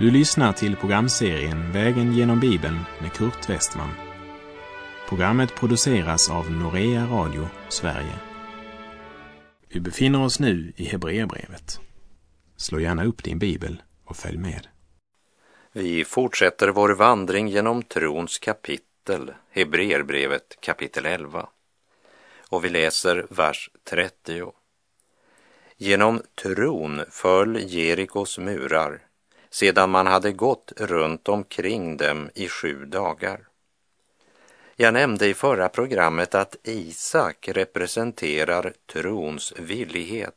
Du lyssnar till programserien Vägen genom Bibeln med Kurt Westman. Programmet produceras av Norea Radio Sverige. Vi befinner oss nu i Hebreerbrevet. Slå gärna upp din bibel och följ med. Vi fortsätter vår vandring genom trons kapitel, Hebreerbrevet kapitel 11. Och vi läser vers 30. Genom tron föll Jerikos murar sedan man hade gått runt omkring dem i sju dagar. Jag nämnde i förra programmet att Isak representerar trons villighet.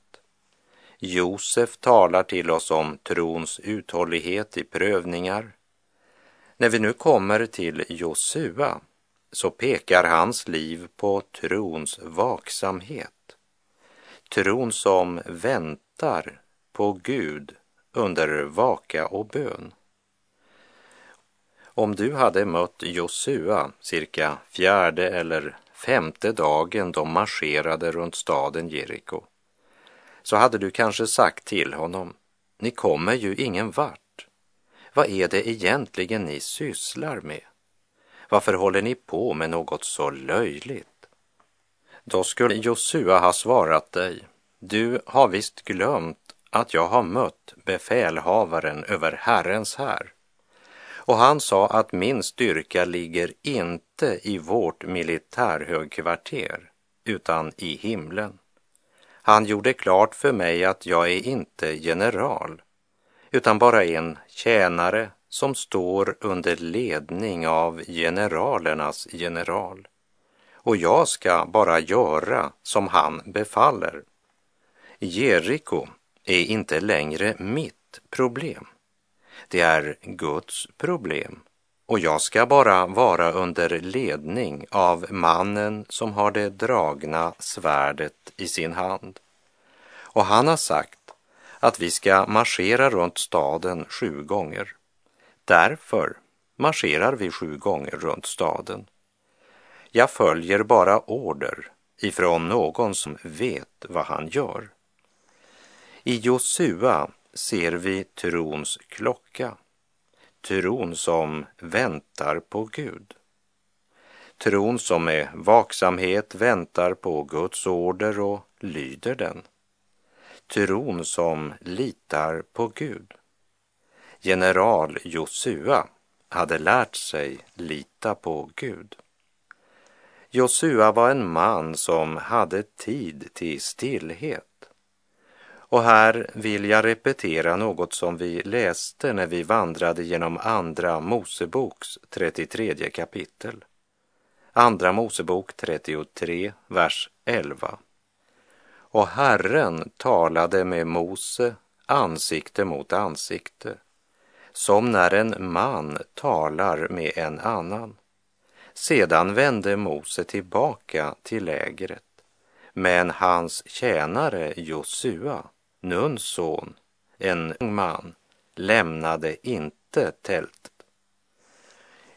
Josef talar till oss om trons uthållighet i prövningar. När vi nu kommer till Josua så pekar hans liv på trons vaksamhet. Tron som väntar på Gud under vaka och bön. Om du hade mött Josua cirka fjärde eller femte dagen de marscherade runt staden Jeriko så hade du kanske sagt till honom, ni kommer ju ingen vart. Vad är det egentligen ni sysslar med? Varför håller ni på med något så löjligt? Då skulle Josua ha svarat dig, du har visst glömt att jag har mött befälhavaren över Herrens här. Och han sa att min styrka ligger inte i vårt militärhögkvarter utan i himlen. Han gjorde klart för mig att jag är inte general utan bara en tjänare som står under ledning av generalernas general. Och jag ska bara göra som han befaller. Jeriko är inte längre mitt problem. Det är Guds problem och jag ska bara vara under ledning av mannen som har det dragna svärdet i sin hand. Och han har sagt att vi ska marschera runt staden sju gånger. Därför marscherar vi sju gånger runt staden. Jag följer bara order ifrån någon som vet vad han gör. I Josua ser vi trons klocka, tron som väntar på Gud. Tron som med vaksamhet väntar på Guds order och lyder den. Tron som litar på Gud. General Josua hade lärt sig lita på Gud. Josua var en man som hade tid till stillhet och här vill jag repetera något som vi läste när vi vandrade genom Andra Moseboks 33 kapitel. Andra Mosebok 33, vers 11. Och Herren talade med Mose ansikte mot ansikte, som när en man talar med en annan. Sedan vände Mose tillbaka till lägret, men hans tjänare Josua Nuns son, en ung man, lämnade inte tältet.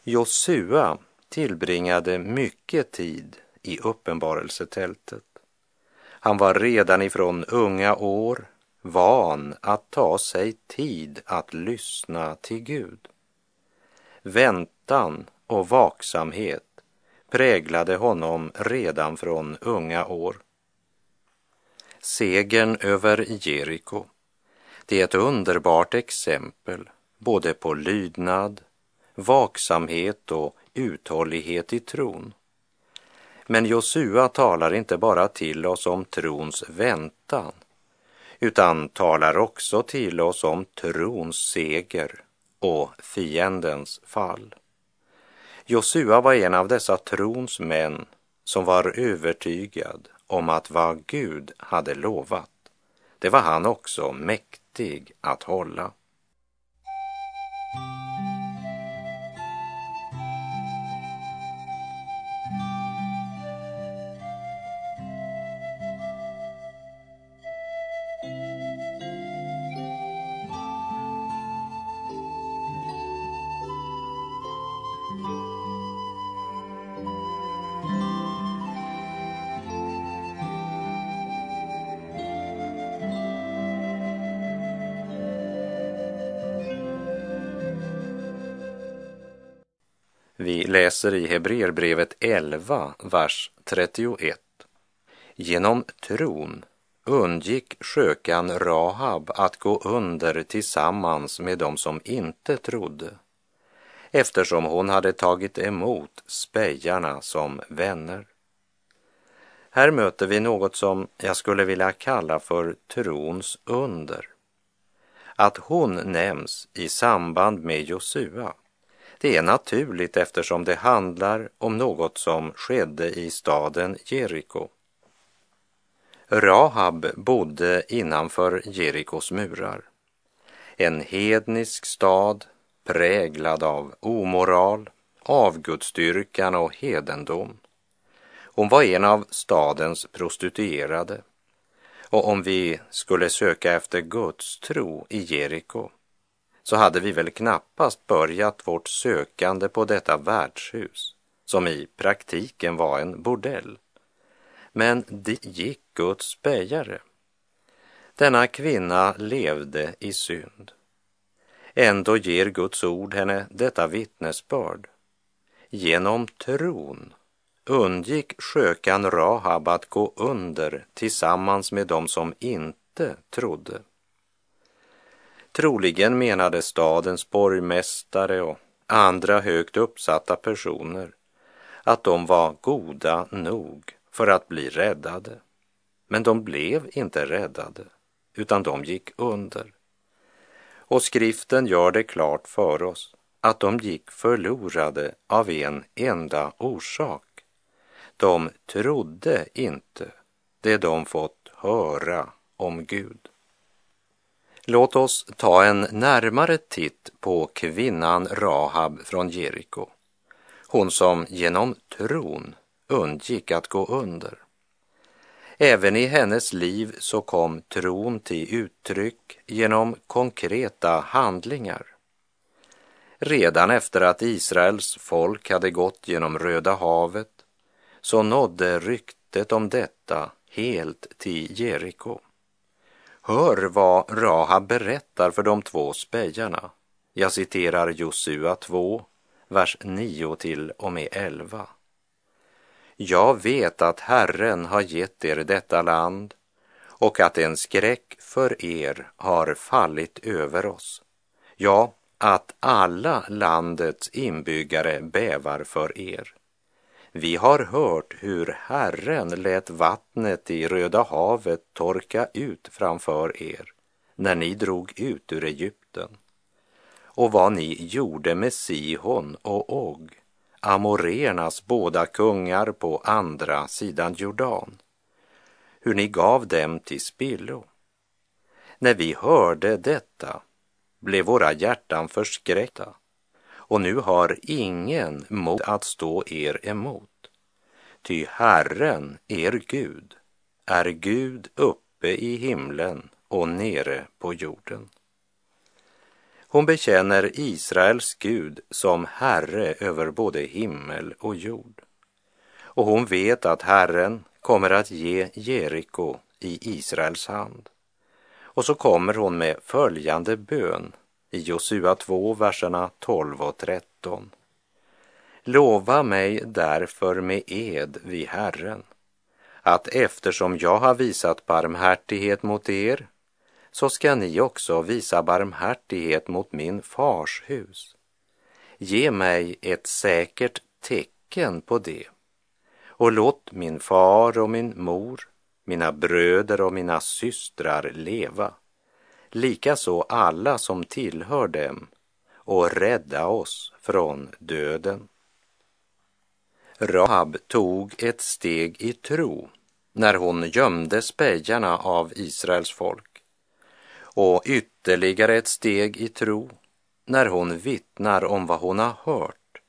Josua tillbringade mycket tid i uppenbarelsetältet. Han var redan ifrån unga år van att ta sig tid att lyssna till Gud. Väntan och vaksamhet präglade honom redan från unga år segern över Jeriko. Det är ett underbart exempel både på lydnad, vaksamhet och uthållighet i tron. Men Josua talar inte bara till oss om trons väntan, utan talar också till oss om trons seger och fiendens fall. Josua var en av dessa trons män som var övertygad om att vad Gud hade lovat, det var han också mäktig att hålla. Läser i Hebreerbrevet 11, vers 31. Genom tron undgick skökan Rahab att gå under tillsammans med dem som inte trodde eftersom hon hade tagit emot spejarna som vänner. Här möter vi något som jag skulle vilja kalla för trons under. Att hon nämns i samband med Josua, det är naturligt eftersom det handlar om något som skedde i staden Jeriko. Rahab bodde innanför Jerikos murar. En hednisk stad präglad av omoral, avgudsdyrkan och hedendom. Hon var en av stadens prostituerade. Och om vi skulle söka efter Guds tro i Jeriko så hade vi väl knappast börjat vårt sökande på detta värdshus som i praktiken var en bordell. Men dit gick Guds bägare. Denna kvinna levde i synd. Ändå ger Guds ord henne detta vittnesbörd. Genom tron undgick skökan Rahab att gå under tillsammans med dem som inte trodde. Troligen menade stadens borgmästare och andra högt uppsatta personer att de var goda nog för att bli räddade. Men de blev inte räddade, utan de gick under. Och skriften gör det klart för oss att de gick förlorade av en enda orsak. De trodde inte det de fått höra om Gud. Låt oss ta en närmare titt på kvinnan Rahab från Jeriko. Hon som genom tron undgick att gå under. Även i hennes liv så kom tron till uttryck genom konkreta handlingar. Redan efter att Israels folk hade gått genom Röda havet så nådde ryktet om detta helt till Jeriko. Hör vad Rahab berättar för de två spejarna. Jag citerar Josua 2, vers 9 till och med 11. Jag vet att Herren har gett er detta land och att en skräck för er har fallit över oss. Ja, att alla landets inbyggare bävar för er. Vi har hört hur Herren lät vattnet i Röda havet torka ut framför er när ni drog ut ur Egypten. Och vad ni gjorde med Sihon och Og amorernas båda kungar på andra sidan Jordan, hur ni gav dem till spillo. När vi hörde detta blev våra hjärtan förskräckta och nu har ingen mod att stå er emot. Ty Herren, er Gud, är Gud uppe i himlen och nere på jorden. Hon bekänner Israels Gud som Herre över både himmel och jord. Och hon vet att Herren kommer att ge Jeriko i Israels hand. Och så kommer hon med följande bön i Josua 2, verserna 12 och 13. Lova mig därför med ed vid Herren att eftersom jag har visat barmhärtighet mot er så ska ni också visa barmhärtighet mot min fars hus. Ge mig ett säkert tecken på det och låt min far och min mor, mina bröder och mina systrar leva, likaså alla som tillhör dem och rädda oss från döden. Rahab tog ett steg i tro när hon gömde spejarna av Israels folk och ytterligare ett steg i tro när hon vittnar om vad hon har hört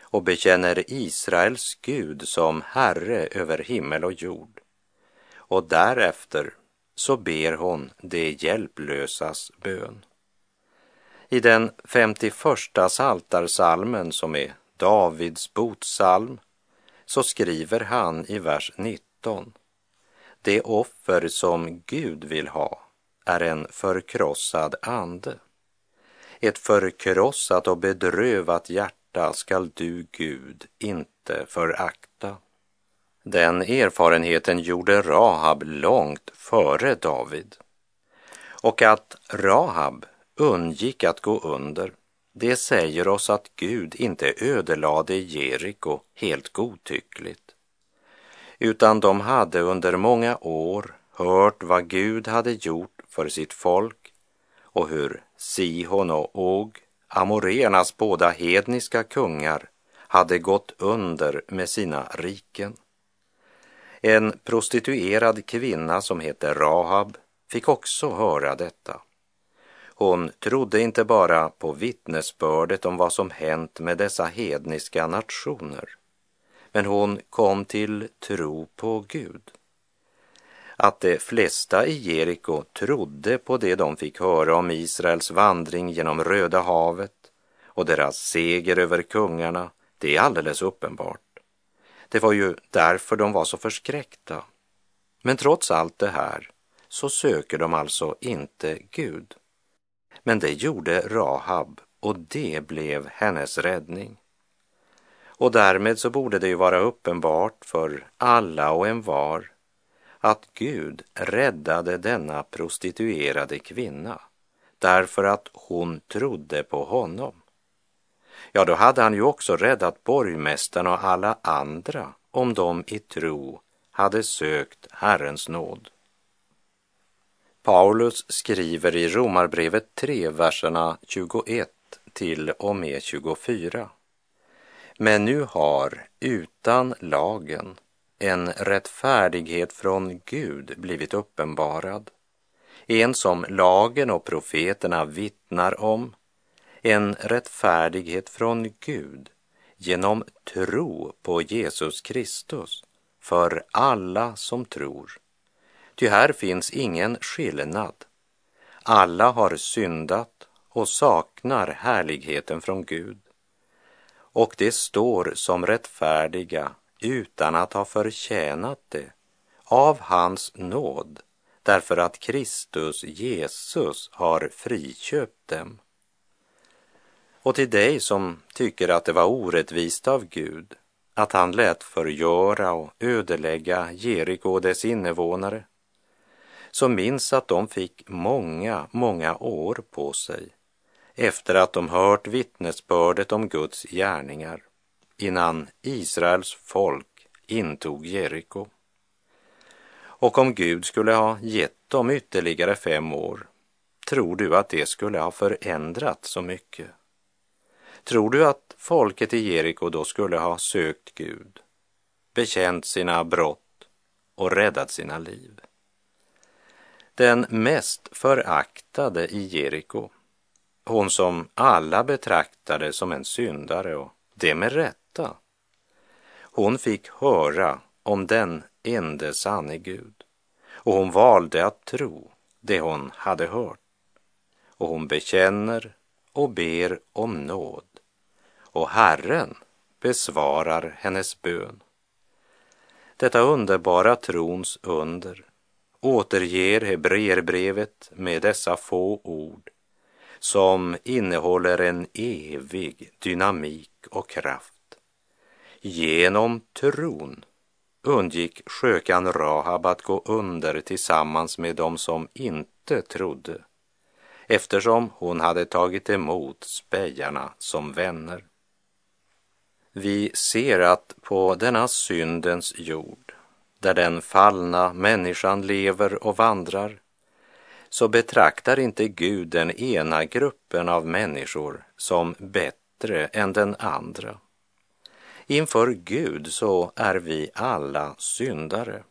och bekänner Israels Gud som Herre över himmel och jord. Och därefter så ber hon det hjälplösas bön. I den 51 saltarsalmen som är Davids botsalm så skriver han i vers 19 Det offer som Gud vill ha är en förkrossad ande. Ett förkrossat och bedrövat hjärta hjärta skall du, Gud, inte förakta. Den erfarenheten gjorde Rahab långt före David. Och att Rahab undgick att gå under, det säger oss att Gud inte ödelade Jeriko helt godtyckligt, utan de hade under många år hört vad Gud hade gjort för sitt folk och hur Sihon och Og, Amoreernas båda hedniska kungar, hade gått under med sina riken. En prostituerad kvinna som hette Rahab fick också höra detta. Hon trodde inte bara på vittnesbördet om vad som hänt med dessa hedniska nationer, men hon kom till tro på Gud. Att de flesta i Jeriko trodde på det de fick höra om Israels vandring genom Röda havet och deras seger över kungarna, det är alldeles uppenbart. Det var ju därför de var så förskräckta. Men trots allt det här så söker de alltså inte Gud. Men det gjorde Rahab och det blev hennes räddning. Och därmed så borde det ju vara uppenbart för alla och en var att Gud räddade denna prostituerade kvinna därför att hon trodde på honom. Ja, då hade han ju också räddat borgmästaren och alla andra om de i tro hade sökt Herrens nåd. Paulus skriver i Romarbrevet 3, verserna 21 till och med 24. Men nu har utan lagen en rättfärdighet från Gud blivit uppenbarad, en som lagen och profeterna vittnar om, en rättfärdighet från Gud genom tro på Jesus Kristus för alla som tror. Ty här finns ingen skillnad. Alla har syndat och saknar härligheten från Gud. Och det står som rättfärdiga utan att ha förtjänat det av hans nåd därför att Kristus Jesus har friköpt dem. Och till dig som tycker att det var orättvist av Gud att han lät förgöra och ödelägga Jeriko och dess invånare, så minns att de fick många, många år på sig efter att de hört vittnesbördet om Guds gärningar innan Israels folk intog Jeriko. Och om Gud skulle ha gett dem ytterligare fem år, tror du att det skulle ha förändrat så mycket? Tror du att folket i Jeriko då skulle ha sökt Gud, bekänt sina brott och räddat sina liv? Den mest föraktade i Jeriko, hon som alla betraktade som en syndare och det med rätta. Hon fick höra om den ende sanne Gud och hon valde att tro det hon hade hört. Och hon bekänner och ber om nåd och Herren besvarar hennes bön. Detta underbara trons under återger Hebreerbrevet med dessa få ord som innehåller en evig dynamik och kraft. Genom tron undgick skökan Rahab att gå under tillsammans med dem som inte trodde eftersom hon hade tagit emot spejarna som vänner. Vi ser att på denna syndens jord, där den fallna människan lever och vandrar, så betraktar inte Gud den ena gruppen av människor som bättre än den andra. Inför Gud så är vi alla syndare.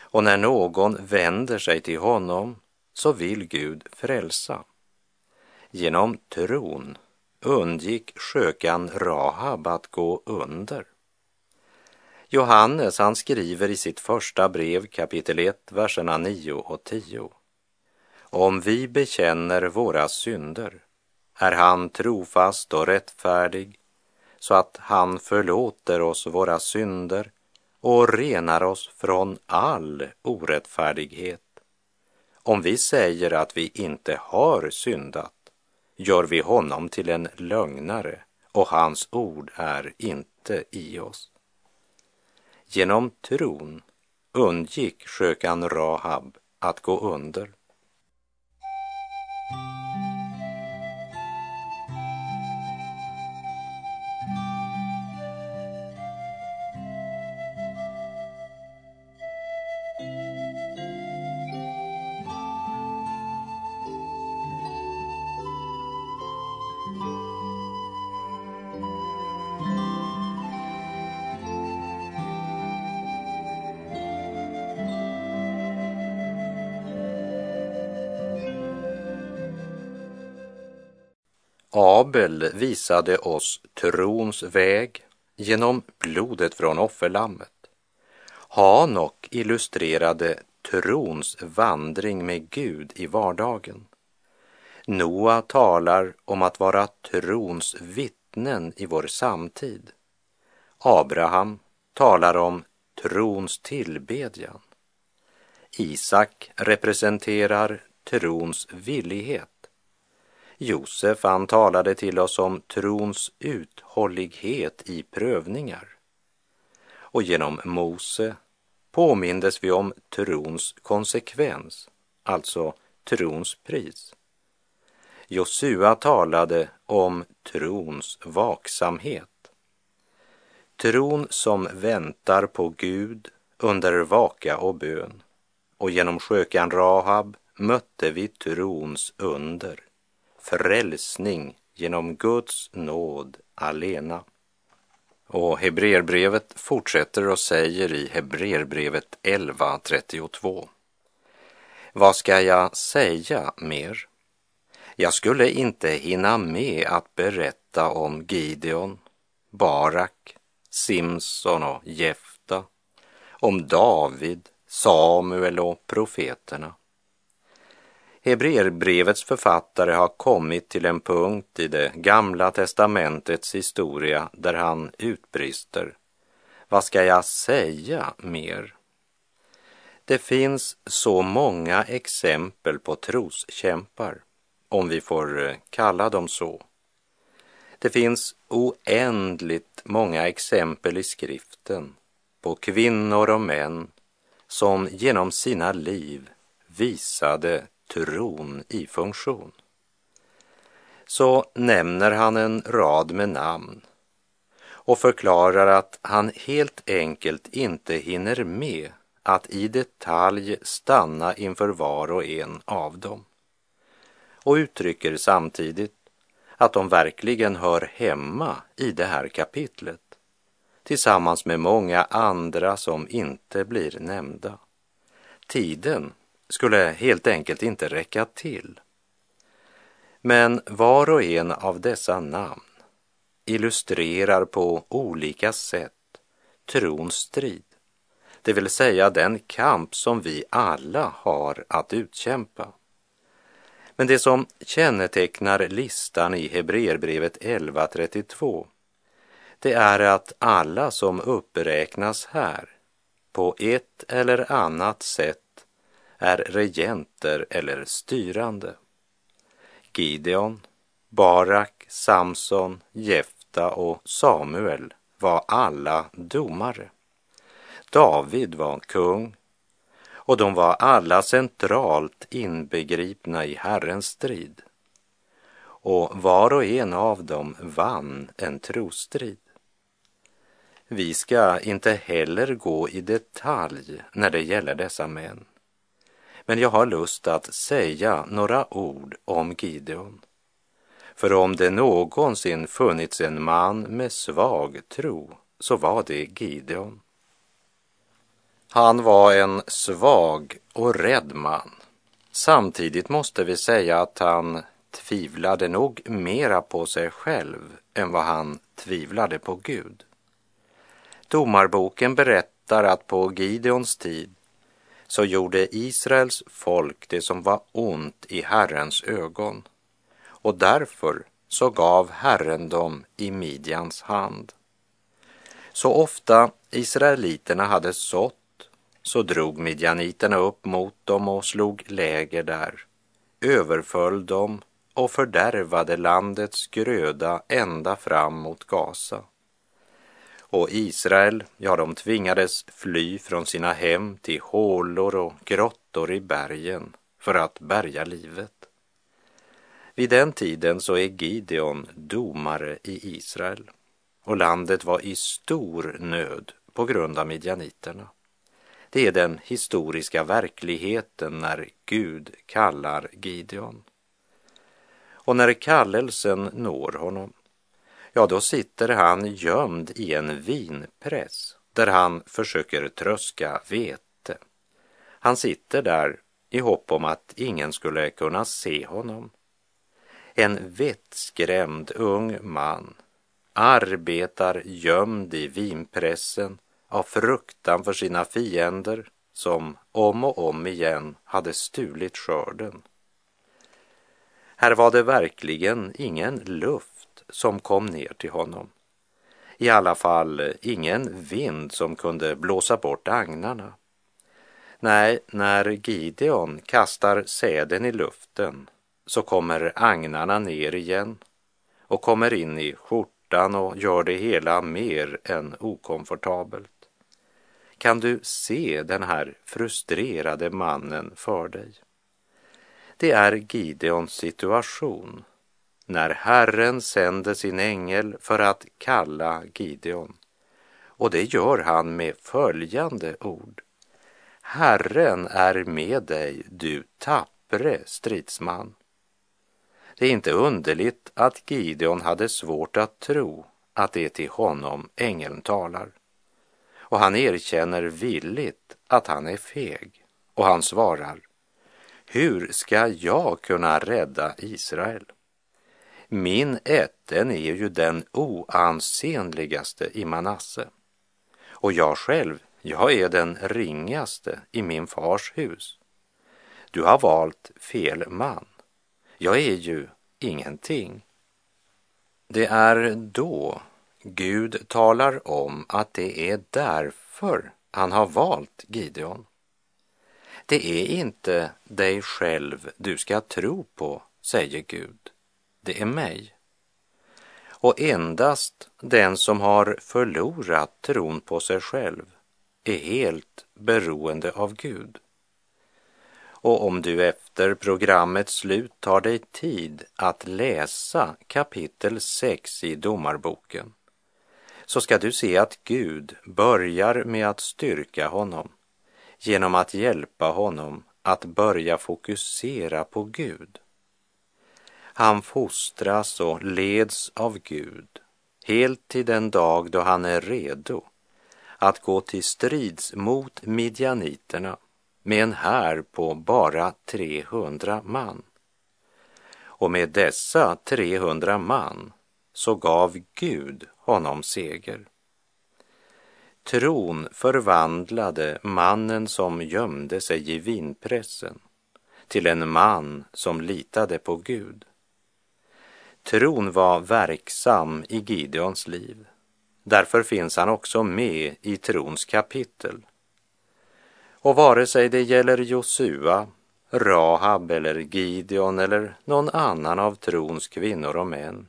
Och när någon vänder sig till honom så vill Gud frälsa. Genom tron undgick skökan Rahab att gå under. Johannes han skriver i sitt första brev kapitel 1, verserna 9 och 10. Om vi bekänner våra synder är han trofast och rättfärdig så att han förlåter oss våra synder och renar oss från all orättfärdighet. Om vi säger att vi inte har syndat gör vi honom till en lögnare och hans ord är inte i oss. Genom tron undgick skökan Rahab att gå under. Abel visade oss trons väg genom blodet från offerlammet. Hanok illustrerade trons vandring med Gud i vardagen. Noa talar om att vara trons vittnen i vår samtid. Abraham talar om trons tillbedjan. Isak representerar trons villighet. Josef han talade till oss om trons uthållighet i prövningar. Och genom Mose påmindes vi om trons konsekvens, alltså trons pris. Josua talade om trons vaksamhet. Tron som väntar på Gud under vaka och bön. Och genom skökan Rahab mötte vi trons under frälsning genom Guds nåd alena. Och Hebreerbrevet fortsätter och säger i Hebreerbrevet 11.32. Vad ska jag säga mer? Jag skulle inte hinna med att berätta om Gideon, Barak, Simson och Jefta, om David, Samuel och profeterna. Hebreerbrevets författare har kommit till en punkt i det gamla testamentets historia där han utbrister. Vad ska jag säga mer? Det finns så många exempel på troskämpar, om vi får eh, kalla dem så. Det finns oändligt många exempel i skriften på kvinnor och män som genom sina liv visade tron i funktion. Så nämner han en rad med namn och förklarar att han helt enkelt inte hinner med att i detalj stanna inför var och en av dem. Och uttrycker samtidigt att de verkligen hör hemma i det här kapitlet tillsammans med många andra som inte blir nämnda. Tiden skulle helt enkelt inte räcka till. Men var och en av dessa namn illustrerar på olika sätt trons strid, det vill säga den kamp som vi alla har att utkämpa. Men det som kännetecknar listan i Hebreerbrevet 11.32 det är att alla som uppräknas här på ett eller annat sätt är regenter eller styrande. Gideon, Barak, Samson, Jefta och Samuel var alla domare. David var kung och de var alla centralt inbegripna i Herrens strid. Och var och en av dem vann en trostrid. Vi ska inte heller gå i detalj när det gäller dessa män. Men jag har lust att säga några ord om Gideon. För om det någonsin funnits en man med svag tro så var det Gideon. Han var en svag och rädd man. Samtidigt måste vi säga att han tvivlade nog mera på sig själv än vad han tvivlade på Gud. Domarboken berättar att på Gideons tid så gjorde Israels folk det som var ont i Herrens ögon och därför så gav Herren dem i Midjans hand. Så ofta israeliterna hade sått så drog midjaniterna upp mot dem och slog läger där, överföll dem och fördärvade landets gröda ända fram mot Gaza. Och Israel, ja, de tvingades fly från sina hem till hålor och grottor i bergen för att bärga livet. Vid den tiden så är Gideon domare i Israel och landet var i stor nöd på grund av midjaniterna. Det är den historiska verkligheten när Gud kallar Gideon. Och när kallelsen når honom, ja då sitter han gömd i en vinpress där han försöker tröska vete. Han sitter där i hopp om att ingen skulle kunna se honom. En vettskrämd ung man arbetar gömd i vinpressen av fruktan för sina fiender som om och om igen hade stulit skörden. Här var det verkligen ingen luft som kom ner till honom. I alla fall ingen vind som kunde blåsa bort agnarna. Nej, när Gideon kastar säden i luften så kommer agnarna ner igen och kommer in i skjortan och gör det hela mer än okomfortabelt. Kan du se den här frustrerade mannen för dig? Det är Gideons situation när Herren sänder sin ängel för att kalla Gideon. Och det gör han med följande ord. Herren är med dig, du tappre stridsman. Det är inte underligt att Gideon hade svårt att tro att det är till honom ängeln talar. Och han erkänner villigt att han är feg. Och han svarar, hur ska jag kunna rädda Israel? Min ätten är ju den oansenligaste i Manasse. Och jag själv, jag är den ringaste i min fars hus. Du har valt fel man. Jag är ju ingenting. Det är då Gud talar om att det är därför han har valt Gideon. Det är inte dig själv du ska tro på, säger Gud. Det är mig. Och endast den som har förlorat tron på sig själv är helt beroende av Gud. Och om du efter programmets slut tar dig tid att läsa kapitel 6 i Domarboken så ska du se att Gud börjar med att styrka honom genom att hjälpa honom att börja fokusera på Gud. Han fostras och leds av Gud helt till den dag då han är redo att gå till strids mot midjaniterna med en här på bara 300 man. Och med dessa 300 man så gav Gud honom seger. Tron förvandlade mannen som gömde sig i vinpressen till en man som litade på Gud. Tron var verksam i Gideons liv. Därför finns han också med i trons kapitel. Och vare sig det gäller Josua, Rahab eller Gideon eller någon annan av trons kvinnor och män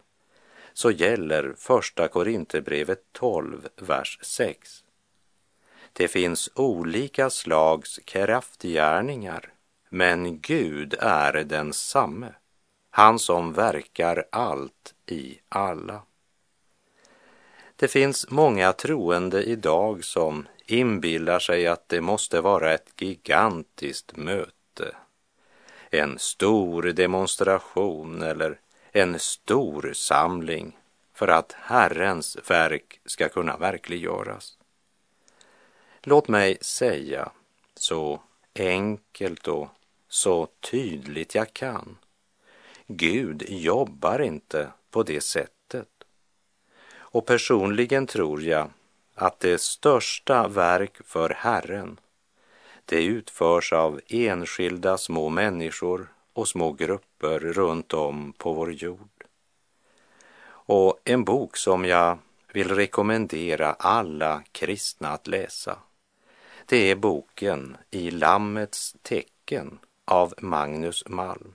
så gäller första Korinthierbrevet 12, vers 6. Det finns olika slags kraftgärningar, men Gud är densamme, han som verkar allt i alla. Det finns många troende idag som inbillar sig att det måste vara ett gigantiskt möte, en stor demonstration eller en stor samling för att Herrens verk ska kunna verkliggöras. Låt mig säga så enkelt och så tydligt jag kan. Gud jobbar inte på det sättet. Och personligen tror jag att det största verk för Herren, det utförs av enskilda små människor och små grupper runt om på vår jord. Och en bok som jag vill rekommendera alla kristna att läsa, det är boken I Lammets tecken av Magnus Malm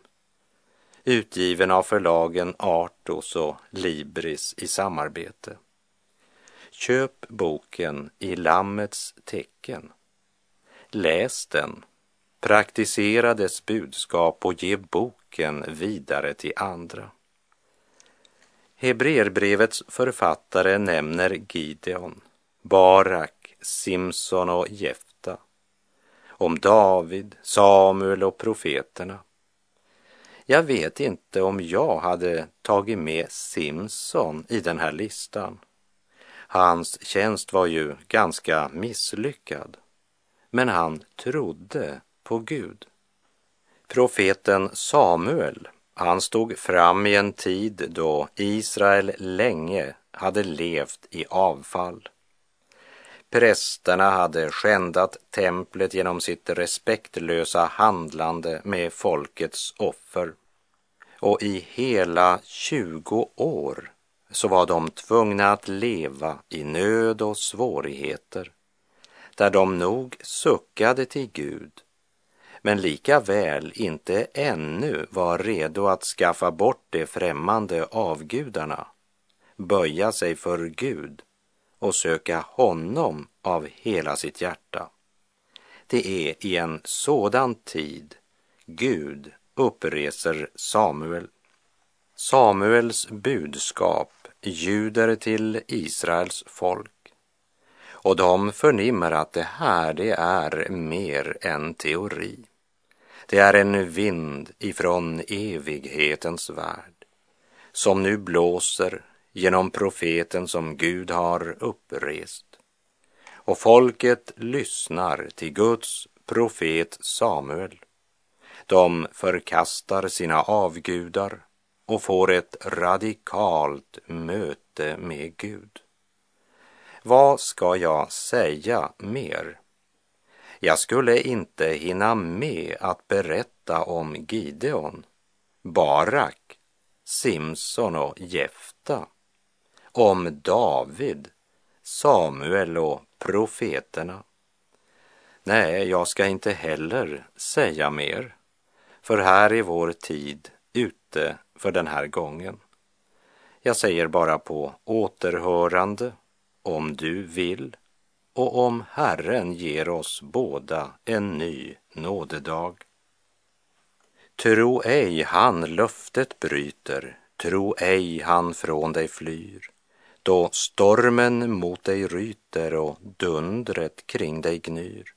utgiven av förlagen Artos och Libris i samarbete. Köp boken i Lammets tecken. Läs den, praktisera dess budskap och ge boken vidare till andra. Hebreerbrevets författare nämner Gideon, Barak, Simson och Jefta, om David, Samuel och profeterna. Jag vet inte om jag hade tagit med Simson i den här listan. Hans tjänst var ju ganska misslyckad, men han trodde på Gud. Profeten Samuel, han stod fram i en tid då Israel länge hade levt i avfall. Prästerna hade skändat templet genom sitt respektlösa handlande med folkets offer. Och i hela 20 år så var de tvungna att leva i nöd och svårigheter, där de nog suckade till Gud, men lika väl inte ännu var redo att skaffa bort de främmande avgudarna, böja sig för Gud och söka honom av hela sitt hjärta. Det är i en sådan tid Gud uppreser Samuel. Samuels budskap ljuder till Israels folk och de förnimmer att det här det är mer än teori. Det är en vind ifrån evighetens värld som nu blåser genom profeten som Gud har upprest. Och folket lyssnar till Guds profet Samuel. De förkastar sina avgudar och får ett radikalt möte med Gud. Vad ska jag säga mer? Jag skulle inte hinna med att berätta om Gideon, Barak, Simson och Jefta om David, Samuel och profeterna. Nej, jag ska inte heller säga mer, för här är vår tid ute för den här gången. Jag säger bara på återhörande om du vill och om Herren ger oss båda en ny nådedag. Tro ej han löftet bryter, tro ej han från dig flyr då stormen mot dig ryter och dundret kring dig gnyr.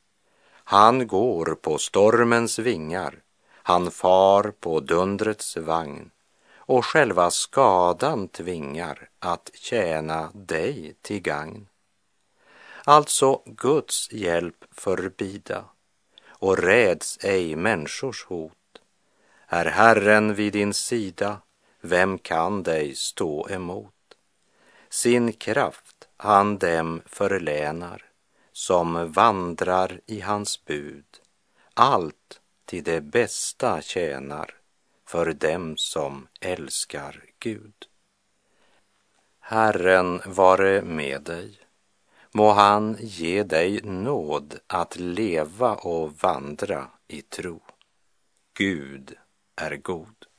Han går på stormens vingar, han far på dundrets vagn och själva skadan tvingar att tjäna dig till gagn. Alltså Guds hjälp förbida och räds ej människors hot. Är Herren vid din sida, vem kan dig stå emot? Sin kraft han dem förlänar som vandrar i hans bud. Allt till det bästa tjänar för dem som älskar Gud. Herren vare med dig. Må han ge dig nåd att leva och vandra i tro. Gud är god.